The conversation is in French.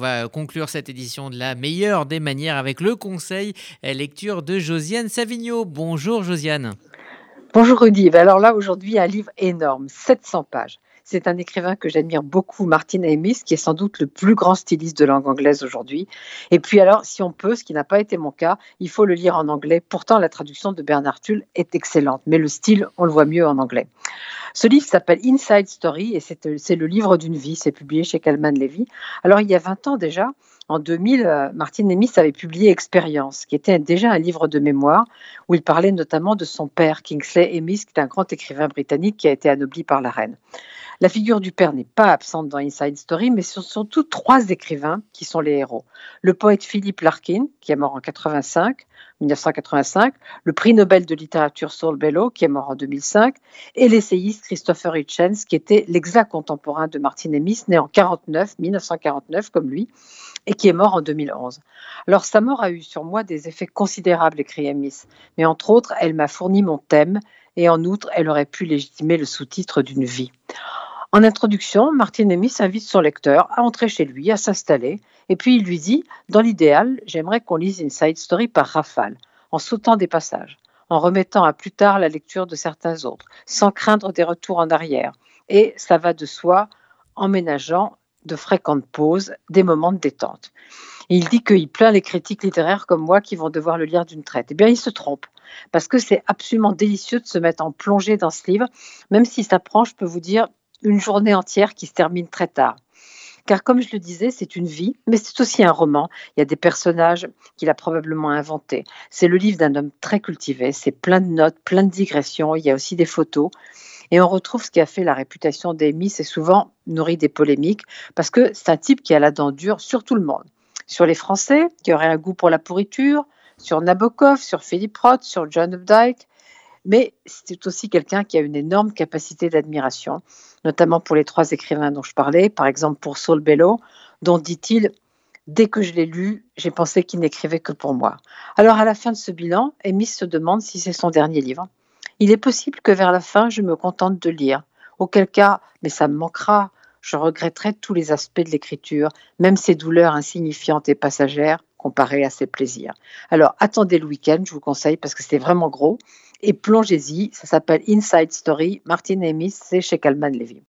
On va conclure cette édition de la meilleure des manières avec le conseil lecture de Josiane Savigno. Bonjour Josiane. Bonjour Rudy. Ben alors là, aujourd'hui, un livre énorme, 700 pages. C'est un écrivain que j'admire beaucoup, Martin Amis, qui est sans doute le plus grand styliste de langue anglaise aujourd'hui. Et puis alors, si on peut, ce qui n'a pas été mon cas, il faut le lire en anglais. Pourtant, la traduction de Bernard Tulle est excellente, mais le style, on le voit mieux en anglais. Ce livre s'appelle Inside Story et c'est le livre d'une vie. C'est publié chez Calman Levy. Alors, il y a 20 ans déjà, en 2000, euh, Martin Amis avait publié Expérience, qui était déjà un livre de mémoire où il parlait notamment de son père, Kingsley Amis, qui est un grand écrivain britannique qui a été anobli par la reine. La figure du père n'est pas absente dans Inside Story, mais ce sont surtout trois écrivains qui sont les héros. Le poète Philippe Larkin, qui est mort en 85, 1985, le prix Nobel de littérature Saul Bellow, qui est mort en 2005, et l'essayiste Christopher Hitchens, qui était l'exact contemporain de Martin Amis, né en 49, 1949 comme lui, et qui est mort en 2011. Alors sa mort a eu sur moi des effets considérables, écrit Amis, mais entre autres, elle m'a fourni mon thème, et en outre, elle aurait pu légitimer le sous-titre d'une vie. En introduction, Martin Amis invite son lecteur à entrer chez lui, à s'installer, et puis il lui dit Dans l'idéal, j'aimerais qu'on lise une side story par rafale, en sautant des passages, en remettant à plus tard la lecture de certains autres, sans craindre des retours en arrière. Et ça va de soi, en ménageant de fréquentes pauses, des moments de détente. il dit qu'il plaint les critiques littéraires comme moi qui vont devoir le lire d'une traite. Eh bien, il se trompe, parce que c'est absolument délicieux de se mettre en plongée dans ce livre, même si ça prend, je peux vous dire, une journée entière qui se termine très tard. Car comme je le disais, c'est une vie, mais c'est aussi un roman. Il y a des personnages qu'il a probablement inventés. C'est le livre d'un homme très cultivé, c'est plein de notes, plein de digressions, il y a aussi des photos. Et on retrouve ce qui a fait la réputation d'Amy, c'est souvent nourri des polémiques, parce que c'est un type qui a la dent dure sur tout le monde. Sur les Français, qui auraient un goût pour la pourriture, sur Nabokov, sur Philippe Roth, sur John Updike, mais c'est aussi quelqu'un qui a une énorme capacité d'admiration, notamment pour les trois écrivains dont je parlais, par exemple pour Saul Bellow, dont dit-il Dès que je l'ai lu, j'ai pensé qu'il n'écrivait que pour moi. Alors à la fin de ce bilan, Amy se demande si c'est son dernier livre. Il est possible que vers la fin, je me contente de lire. Auquel cas, mais ça me manquera, je regretterai tous les aspects de l'écriture, même ses douleurs insignifiantes et passagères comparées à ses plaisirs. Alors attendez le week-end, je vous conseille, parce que c'est vraiment gros et plongez-y. Ça s'appelle Inside Story. Martin Amis, c'est chez Calman Levy.